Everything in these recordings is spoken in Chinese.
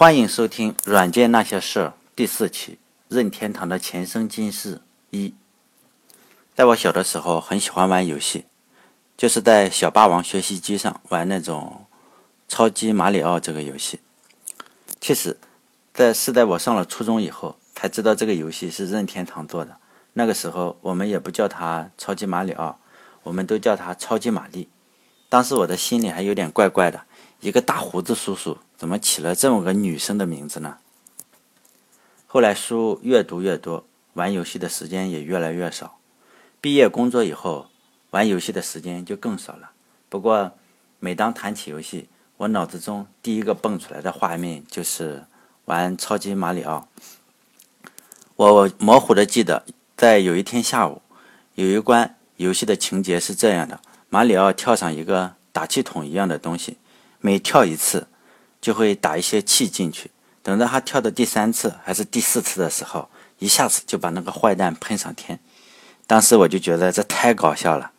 欢迎收听《软件那些事儿》第四期《任天堂的前生今世》一。在我小的时候，很喜欢玩游戏，就是在小霸王学习机上玩那种超级马里奥这个游戏。其实，在是在我上了初中以后，才知道这个游戏是任天堂做的。那个时候，我们也不叫它超级马里奥，我们都叫它超级玛丽。当时我的心里还有点怪怪的，一个大胡子叔叔。怎么起了这么个女生的名字呢？后来书越读越多，玩游戏的时间也越来越少。毕业工作以后，玩游戏的时间就更少了。不过，每当谈起游戏，我脑子中第一个蹦出来的画面就是玩超级马里奥。我模糊的记得，在有一天下午，有一关游戏的情节是这样的：马里奥跳上一个打气筒一样的东西，每跳一次。就会打一些气进去，等到他跳的第三次还是第四次的时候，一下子就把那个坏蛋喷上天。当时我就觉得这太搞笑了，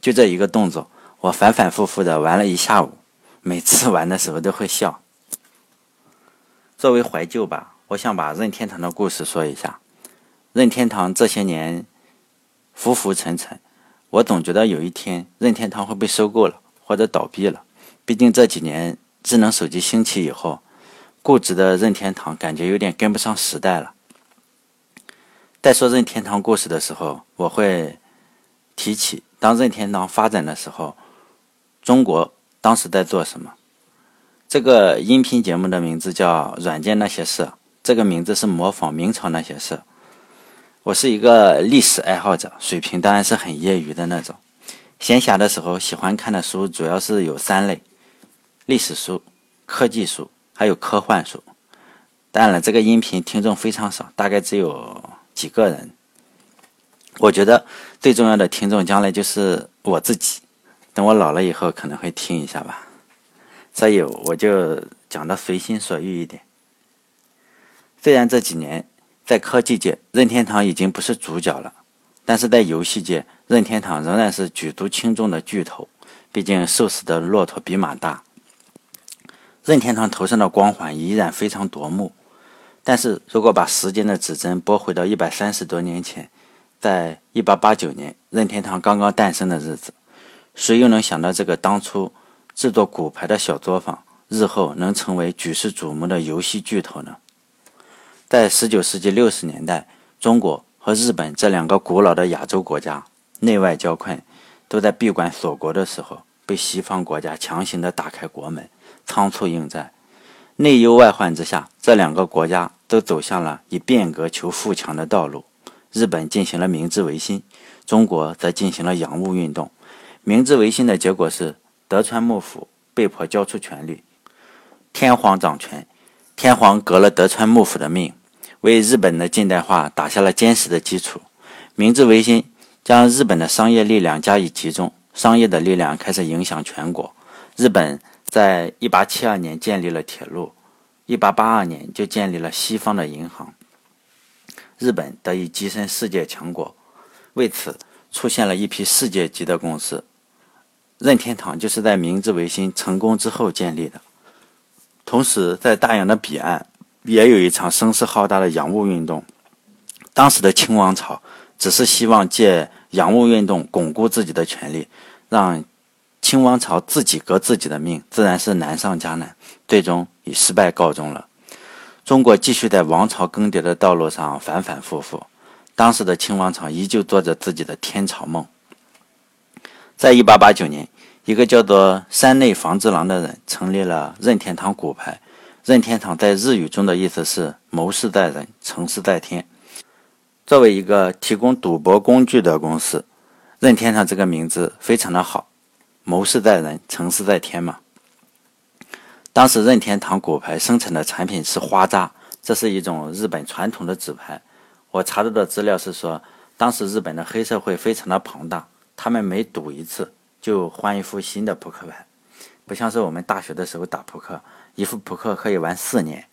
就这一个动作，我反反复复的玩了一下午，每次玩的时候都会笑。作为怀旧吧，我想把任天堂的故事说一下。任天堂这些年浮浮沉沉，我总觉得有一天任天堂会被收购了或者倒闭了，毕竟这几年。智能手机兴起以后，固执的任天堂感觉有点跟不上时代了。在说任天堂故事的时候，我会提起当任天堂发展的时候，中国当时在做什么。这个音频节目的名字叫《软件那些事》，这个名字是模仿明朝那些事。我是一个历史爱好者，水平当然是很业余的那种。闲暇的时候喜欢看的书主要是有三类。历史书、科技书，还有科幻书。当然了，这个音频听众非常少，大概只有几个人。我觉得最重要的听众将来就是我自己。等我老了以后，可能会听一下吧。所以我就讲的随心所欲一点。虽然这几年在科技界，任天堂已经不是主角了，但是在游戏界，任天堂仍然是举足轻重的巨头。毕竟瘦死的骆驼比马大。任天堂头上的光环依然非常夺目，但是如果把时间的指针拨回到一百三十多年前，在一八八九年，任天堂刚刚诞生的日子，谁又能想到这个当初制作骨牌的小作坊，日后能成为举世瞩目的游戏巨头呢？在十九世纪六十年代，中国和日本这两个古老的亚洲国家内外交困，都在闭关锁国的时候，被西方国家强行的打开国门。仓促应战，内忧外患之下，这两个国家都走向了以变革求富强的道路。日本进行了明治维新，中国则进行了洋务运动。明治维新的结果是德川幕府被迫交出权力，天皇掌权。天皇革了德川幕府的命，为日本的近代化打下了坚实的基础。明治维新将日本的商业力量加以集中，商业的力量开始影响全国。日本。在一八七二年建立了铁路，一八八二年就建立了西方的银行，日本得以跻身世界强国。为此，出现了一批世界级的公司。任天堂就是在明治维新成功之后建立的。同时，在大洋的彼岸，也有一场声势浩大的洋务运动。当时的清王朝只是希望借洋务运动巩固自己的权利，让。清王朝自己革自己的命，自然是难上加难，最终以失败告终了。中国继续在王朝更迭的道路上反反复复。当时的清王朝依旧做着自己的天朝梦。在一八八九年，一个叫做山内房之郎的人成立了任天堂骨牌。任天堂在日语中的意思是“谋事在人，成事在天”。作为一个提供赌博工具的公司，任天堂这个名字非常的好。谋事在人，成事在天嘛。当时任天堂骨牌生产的产品是花扎，这是一种日本传统的纸牌。我查到的资料是说，当时日本的黑社会非常的庞大，他们每赌一次就换一副新的扑克牌，不像是我们大学的时候打扑克，一副扑克可以玩四年，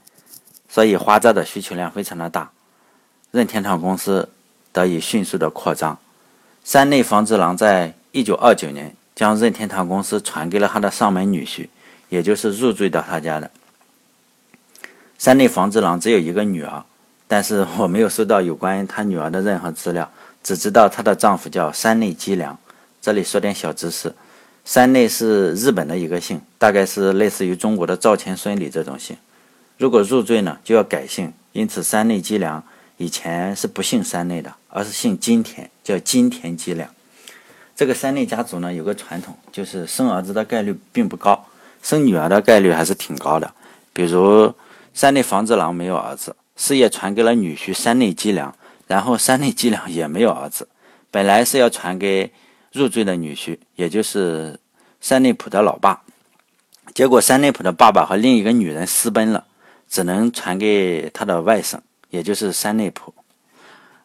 所以花扎的需求量非常的大。任天堂公司得以迅速的扩张。山内房之郎在一九二九年。将任天堂公司传给了他的上门女婿，也就是入赘到他家的。山内房之郎只有一个女儿，但是我没有收到有关于他女儿的任何资料，只知道她的丈夫叫山内基良。这里说点小知识，山内是日本的一个姓，大概是类似于中国的赵钱孙李这种姓。如果入赘呢，就要改姓，因此山内基良以前是不姓山内的，而是姓金田，叫金田基良。这个山内家族呢，有个传统，就是生儿子的概率并不高，生女儿的概率还是挺高的。比如山内房子郎没有儿子，事业传给了女婿山内基良，然后山内基良也没有儿子，本来是要传给入赘的女婿，也就是山内普的老爸，结果山内普的爸爸和另一个女人私奔了，只能传给他的外甥，也就是山内普。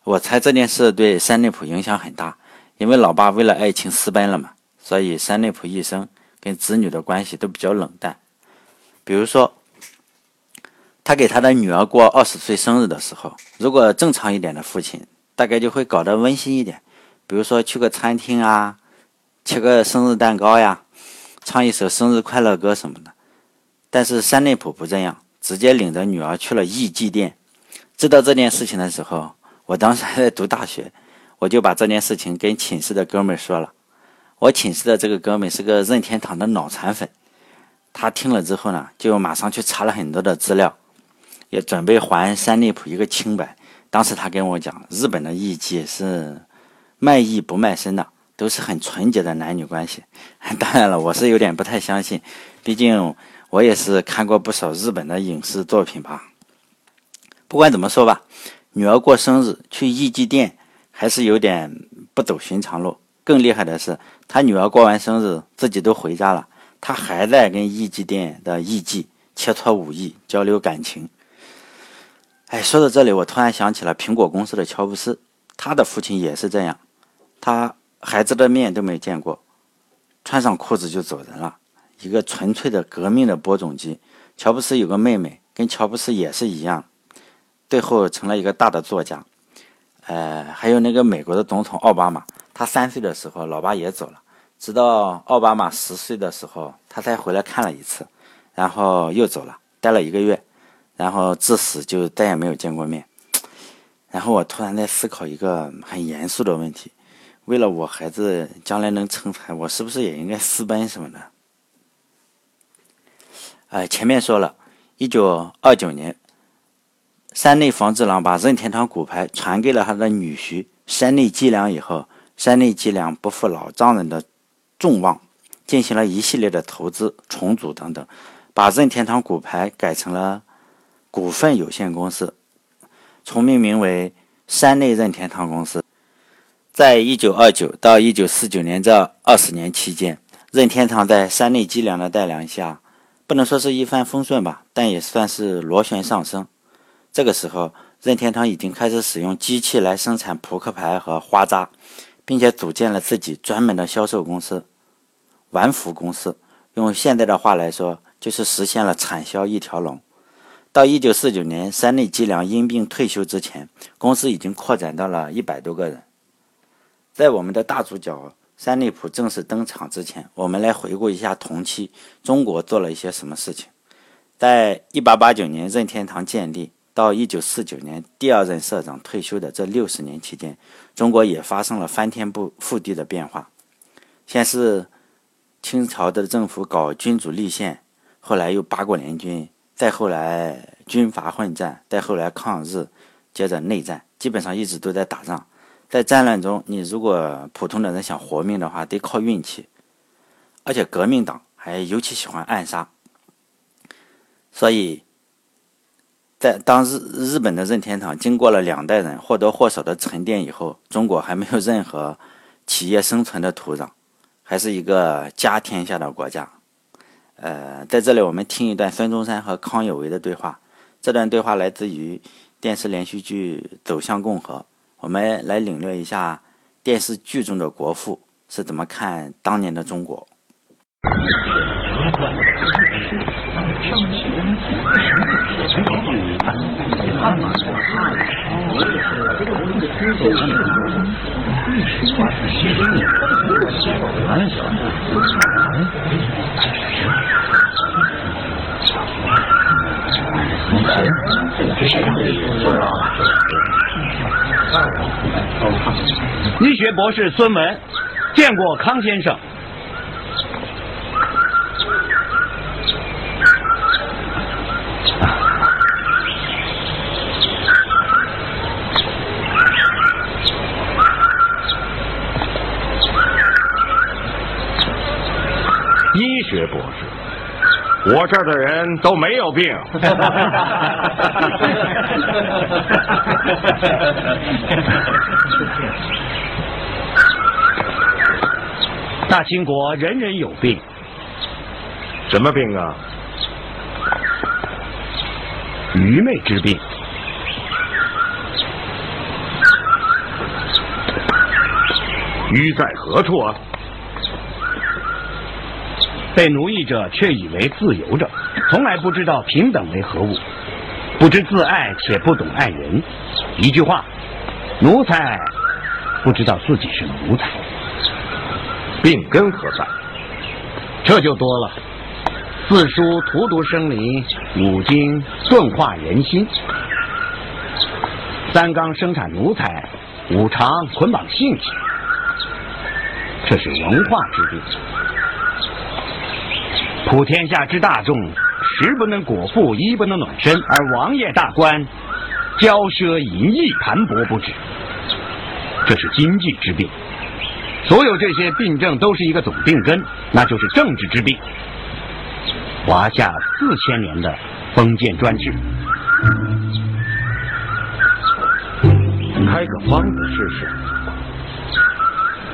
我猜这件事对山内普影响很大。因为老爸为了爱情私奔了嘛，所以山内溥一生跟子女的关系都比较冷淡。比如说，他给他的女儿过二十岁生日的时候，如果正常一点的父亲，大概就会搞得温馨一点，比如说去个餐厅啊，切个生日蛋糕呀，唱一首生日快乐歌什么的。但是山内溥不这样，直接领着女儿去了艺伎店。知道这件事情的时候，我当时还在读大学。我就把这件事情跟寝室的哥们说了。我寝室的这个哥们是个任天堂的脑残粉，他听了之后呢，就马上去查了很多的资料，也准备还山内溥一个清白。当时他跟我讲，日本的艺伎是卖艺不卖身的，都是很纯洁的男女关系。当然了，我是有点不太相信，毕竟我也是看过不少日本的影视作品吧。不管怎么说吧，女儿过生日去艺伎店。还是有点不走寻常路。更厉害的是，他女儿过完生日，自己都回家了，他还在跟艺伎店的艺妓切磋武艺，交流感情。哎，说到这里，我突然想起了苹果公司的乔布斯，他的父亲也是这样，他孩子的面都没见过，穿上裤子就走人了，一个纯粹的革命的播种机。乔布斯有个妹妹，跟乔布斯也是一样，最后成了一个大的作家。呃，还有那个美国的总统奥巴马，他三岁的时候，老爸也走了，直到奥巴马十岁的时候，他才回来看了一次，然后又走了，待了一个月，然后至死就再也没有见过面。然后我突然在思考一个很严肃的问题：为了我孩子将来能成才，我是不是也应该私奔什么的？哎，前面说了，一九二九年。山内房之郎把任天堂骨牌传给了他的女婿山内基良以后，山内基良不负老丈人的众望，进行了一系列的投资、重组等等，把任天堂骨牌改成了股份有限公司，重命名为山内任天堂公司。在一九二九到一九四九年这二十年期间，任天堂在山内基良的带领下，不能说是一帆风顺吧，但也算是螺旋上升。这个时候，任天堂已经开始使用机器来生产扑克牌和花扎，并且组建了自己专门的销售公司——玩福公司。用现在的话来说，就是实现了产销一条龙。到一九四九年，山内基良因病退休之前，公司已经扩展到了一百多个人。在我们的大主角山内溥正式登场之前，我们来回顾一下同期中国做了一些什么事情。在一八八九年，任天堂建立。到一九四九年，第二任社长退休的这六十年期间，中国也发生了翻天不覆地的变化。先是清朝的政府搞君主立宪，后来又八国联军，再后来军阀混战，再后来抗日，接着内战，基本上一直都在打仗。在战乱中，你如果普通的人想活命的话，得靠运气。而且革命党还尤其喜欢暗杀，所以。在当日日本的任天堂经过了两代人或多或少的沉淀以后中国还没有任何企业生存的土壤还是一个家天下的国家。呃在这里我们听一段孙中山和康有为的对话。这段对话来自于电视连续剧走向共和我们来领略一下电视剧中的国父是怎么看当年的中国。我也是，医学博士孙文见过康先生。博士，我这儿的人都没有病。大清国人人有病，什么病啊？愚昧之病。愚在何处啊？被奴役者却以为自由着，从来不知道平等为何物，不知自爱且不懂爱人。一句话，奴才不知道自己是奴才。病根何在？这就多了。四书荼毒生灵，五经钝化人心，三纲生产奴才，五常捆绑性情。这是文化之病。普天下之大众，食不能果腹，衣不能暖身，而王爷大官骄奢淫逸，盘剥不止。这是经济之病。所有这些病症都是一个总病根，那就是政治之病。华夏四千年的封建专制，开个方子试试。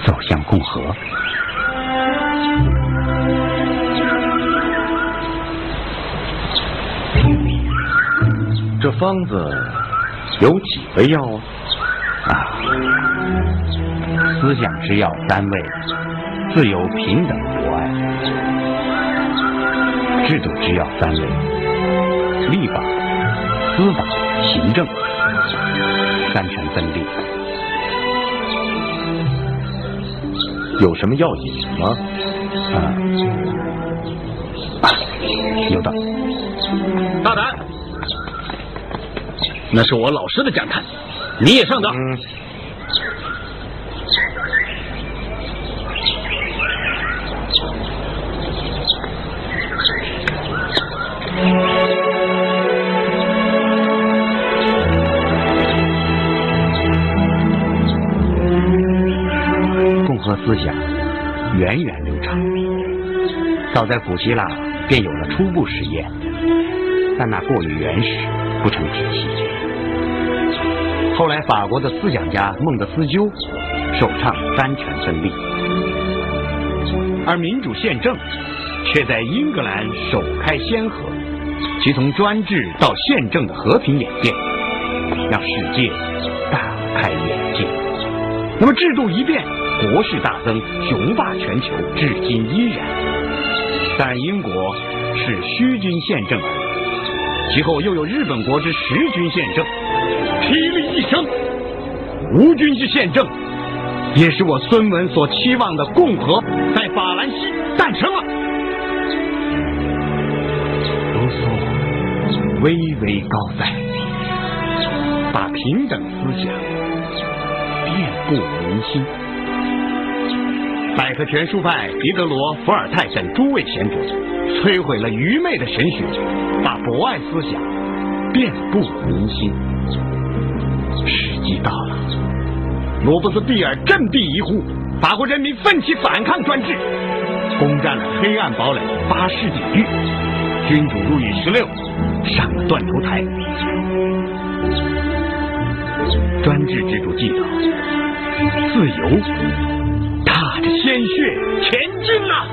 走向共和。这方子有几味药啊？啊，思想之药三味，自由、平等、博爱；制度之药三味，立法、司法、行政，三权分立。有什么药引吗？啊，有的。大胆！那是我老师的讲坛，你也上当。共和思想源远流长，早在古希腊便有了初步实验，但那过于原始，不成体系。后来法国的思想家孟德斯鸠首倡三权分立，而民主宪政却在英格兰首开先河，其从专制到宪政的和平演变，让世界大开眼界。那么制度一变，国势大增，雄霸全球，至今依然。但英国是虚君宪政，其后又有日本国之实君宪政，霹雳一声，无君之宪政，也是我孙文所期望的共和，在法兰西诞生了。卢梭巍巍高在，把平等思想遍布民心。百科全书派狄德罗、伏尔泰等诸位贤者，摧毁了愚昧的神学，把博爱思想遍布民心。时机到了，罗伯斯庇尔振臂一呼，法国人民奋起反抗专制，攻占了黑暗堡垒巴士底狱，君主路易十六上了断头台，专制制度既倒，自由踏着鲜血前进了。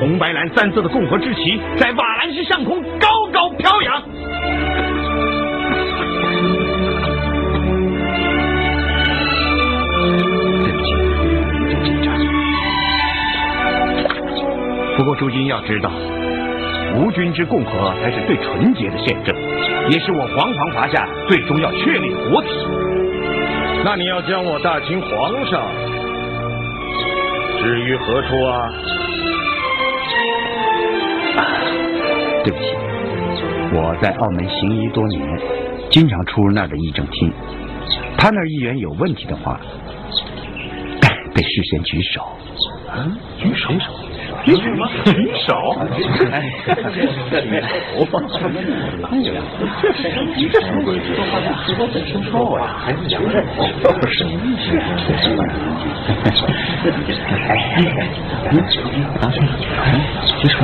红白蓝三色的共和之旗在瓦兰西上空高高飘扬。不过诸君要知道，吴军之共和才是最纯洁的宪政，也是我煌煌华夏最终要确立的国体。那你要将我大清皇上置于何处啊？对不起，我在澳门行医多年，经常出入那儿的议政厅。他那儿议员有问题的话，得事先举手。嗯，举手。举什么？举手？哎，头发。哎呀，这什么规矩？说话啊！还是讲人话。是。啊？举手。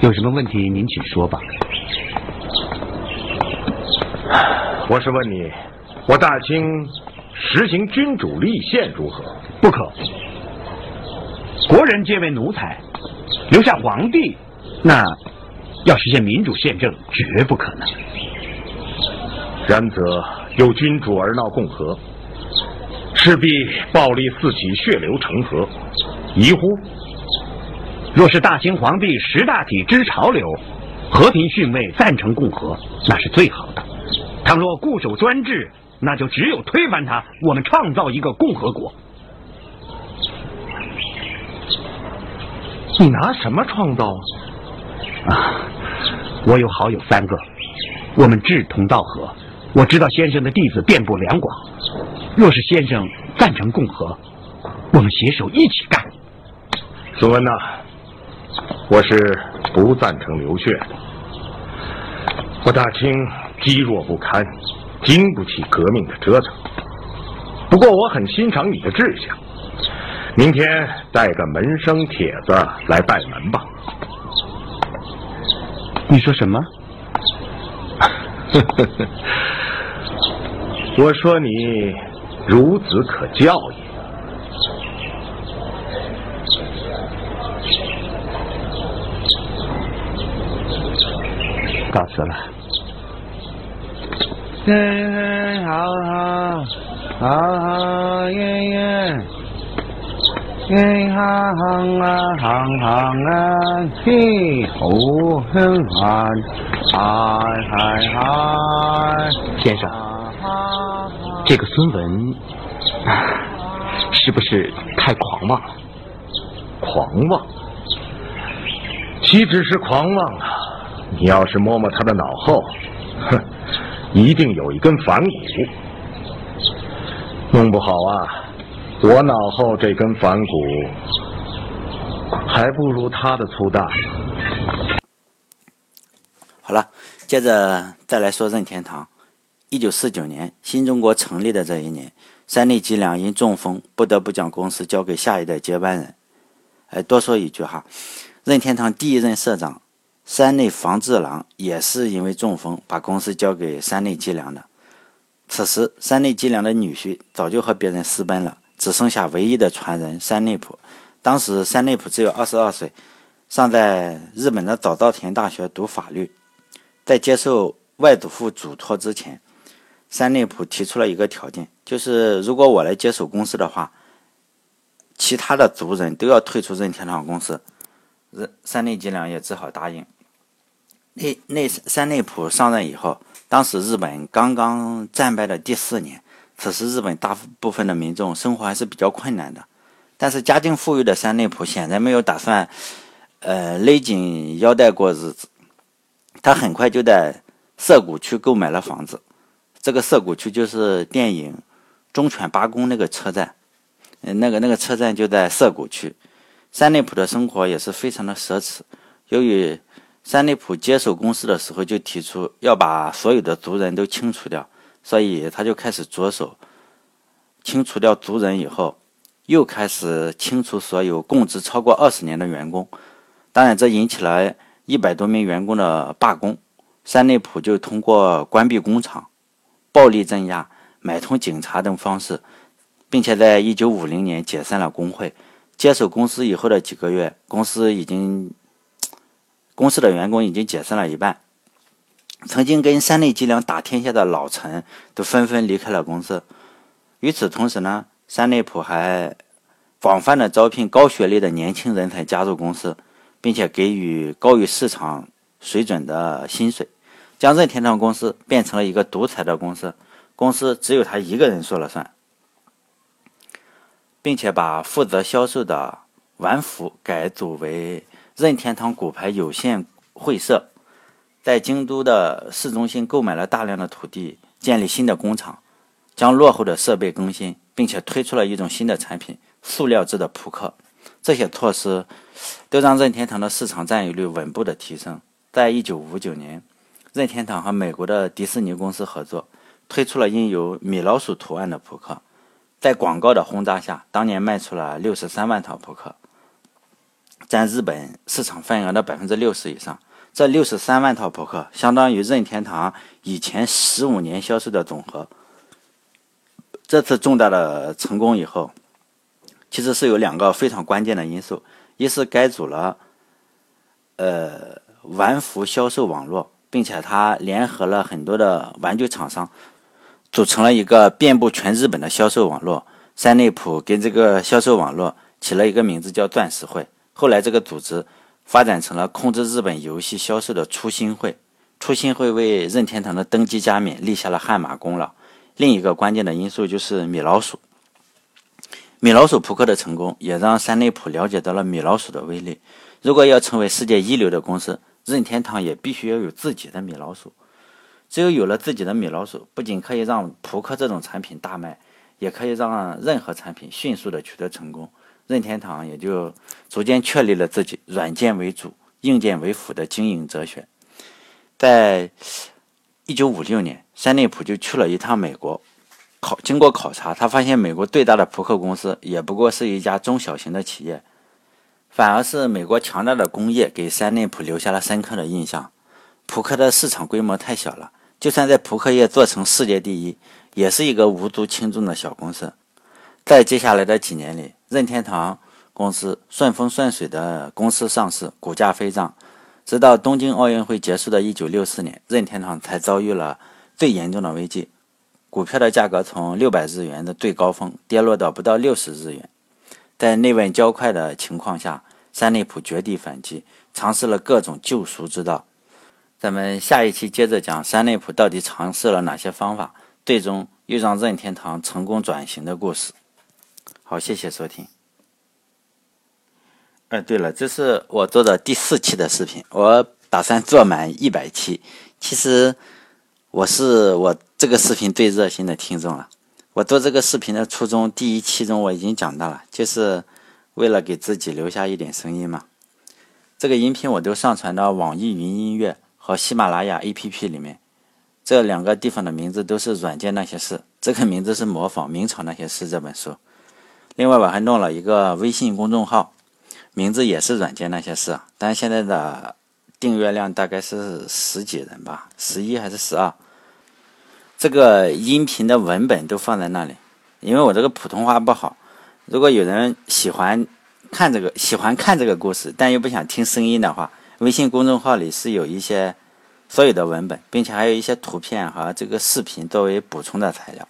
有什么问题您请说吧。我是问你，我大清。实行君主立宪如何？不可。国人皆为奴才，留下皇帝，那要实现民主宪政，绝不可能。然则有君主而闹共和，势必暴力四起，血流成河，疑乎？若是大清皇帝识大体，知潮流，和平训位，赞成共和，那是最好的。倘若固守专制，那就只有推翻他，我们创造一个共和国。你拿什么创造啊？我有好友三个，我们志同道合。我知道先生的弟子遍布两广，若是先生赞成共和，我们携手一起干。孙文呐，我是不赞成流血的。我大清积弱不堪。经不起革命的折腾，不过我很欣赏你的志向。明天带个门生帖子来拜门吧。你说什么？我说你孺子可教也。告辞了。耶，好好，好好耶耶，耶哈行啊行行啊，气候很寒，嗨嗨嗨。先生，这个孙文是不是太狂妄了？狂妄？岂止是狂妄啊！你要是摸摸他的脑后，哼。一定有一根反骨，弄不好啊，我脑后这根反骨还不如他的粗大。好了，接着再来说任天堂。一九四九年，新中国成立的这一年，三内吉良因中风，不得不将公司交给下一代接班人。哎，多说一句哈，任天堂第一任社长。山内房治郎也是因为中风，把公司交给山内吉良的。此时，山内吉良的女婿早就和别人私奔了，只剩下唯一的传人山内溥。当时，山内溥只有二十二岁，尚在日本的早稻田大学读法律。在接受外祖父嘱托之前，山内溥提出了一个条件，就是如果我来接手公司的话，其他的族人都要退出任天堂公司。山山内吉良也只好答应。内内山内溥上任以后，当时日本刚刚战败的第四年，此时日本大部分的民众生活还是比较困难的。但是家境富裕的山内溥显然没有打算，呃勒紧腰带过日子。他很快就在涩谷区购买了房子。这个涩谷区就是电影《忠犬八公》那个车站，嗯那个那个车站就在涩谷区。山内溥的生活也是非常的奢侈，由于。山内普接手公司的时候就提出要把所有的族人都清除掉，所以他就开始着手清除掉族人。以后又开始清除所有供职超过二十年的员工。当然，这引起了一百多名员工的罢工。山内普就通过关闭工厂、暴力镇压、买通警察等方式，并且在一九五零年解散了工会。接手公司以后的几个月，公司已经。公司的员工已经解散了一半，曾经跟山内吉良打天下的老臣都纷纷离开了公司。与此同时呢，山内溥还广泛的招聘高学历的年轻人才加入公司，并且给予高于市场水准的薪水，将任天堂公司变成了一个独裁的公司，公司只有他一个人说了算，并且把负责销售的完福改组为任天堂骨牌有限会社，在京都的市中心购买了大量的土地，建立新的工厂，将落后的设备更新，并且推出了一种新的产品——塑料制的扑克。这些措施都让任天堂的市场占有率稳步的提升。在一九五九年，任天堂和美国的迪士尼公司合作，推出了印有米老鼠图案的扑克。在广告的轰炸下，当年卖出了六十三万套扑克，占日本市场份额的百分之六十以上。这六十三万套扑克相当于任天堂以前十五年销售的总和。这次重大的成功以后，其实是有两个非常关键的因素：一是改组了呃玩福销售网络，并且它联合了很多的玩具厂商。组成了一个遍布全日本的销售网络，三内普给这个销售网络起了一个名字叫“钻石会”。后来这个组织发展成了控制日本游戏销售的初心会。初心会为任天堂的登基加冕立下了汗马功劳。另一个关键的因素就是米老鼠。米老鼠扑克的成功也让三内普了解到了米老鼠的威力。如果要成为世界一流的公司，任天堂也必须要有自己的米老鼠。只有有了自己的米老鼠，不仅可以让扑克这种产品大卖，也可以让任何产品迅速的取得成功。任天堂也就逐渐确立了自己软件为主、硬件为辅的经营哲学。在一九五六年，山内普就去了一趟美国，考经过考察，他发现美国最大的扑克公司也不过是一家中小型的企业，反而是美国强大的工业给山内普留下了深刻的印象。扑克的市场规模太小了。就算在扑克业做成世界第一，也是一个无足轻重的小公司。在接下来的几年里，任天堂公司顺风顺水的公司上市，股价飞涨，直到东京奥运会结束的1964年，任天堂才遭遇了最严重的危机，股票的价格从600日元的最高峰跌落到不到60日元。在内外交快的情况下，山内普绝地反击，尝试了各种救赎之道。咱们下一期接着讲山内普到底尝试了哪些方法，最终又让任天堂成功转型的故事。好，谢谢收听。哎，对了，这是我做的第四期的视频，我打算做满一百期。其实我是我这个视频最热心的听众了。我做这个视频的初衷，第一期中我已经讲到了，就是为了给自己留下一点声音嘛。这个音频我都上传到网易云音乐。和喜马拉雅 APP 里面，这两个地方的名字都是《软件那些事》，这个名字是模仿《明朝那些事》这本书。另外，我还弄了一个微信公众号，名字也是《软件那些事》，但现在的订阅量大概是十几人吧，十一还是十二。这个音频的文本都放在那里，因为我这个普通话不好，如果有人喜欢看这个，喜欢看这个故事，但又不想听声音的话。微信公众号里是有一些所有的文本，并且还有一些图片和这个视频作为补充的材料。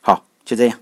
好，就这样。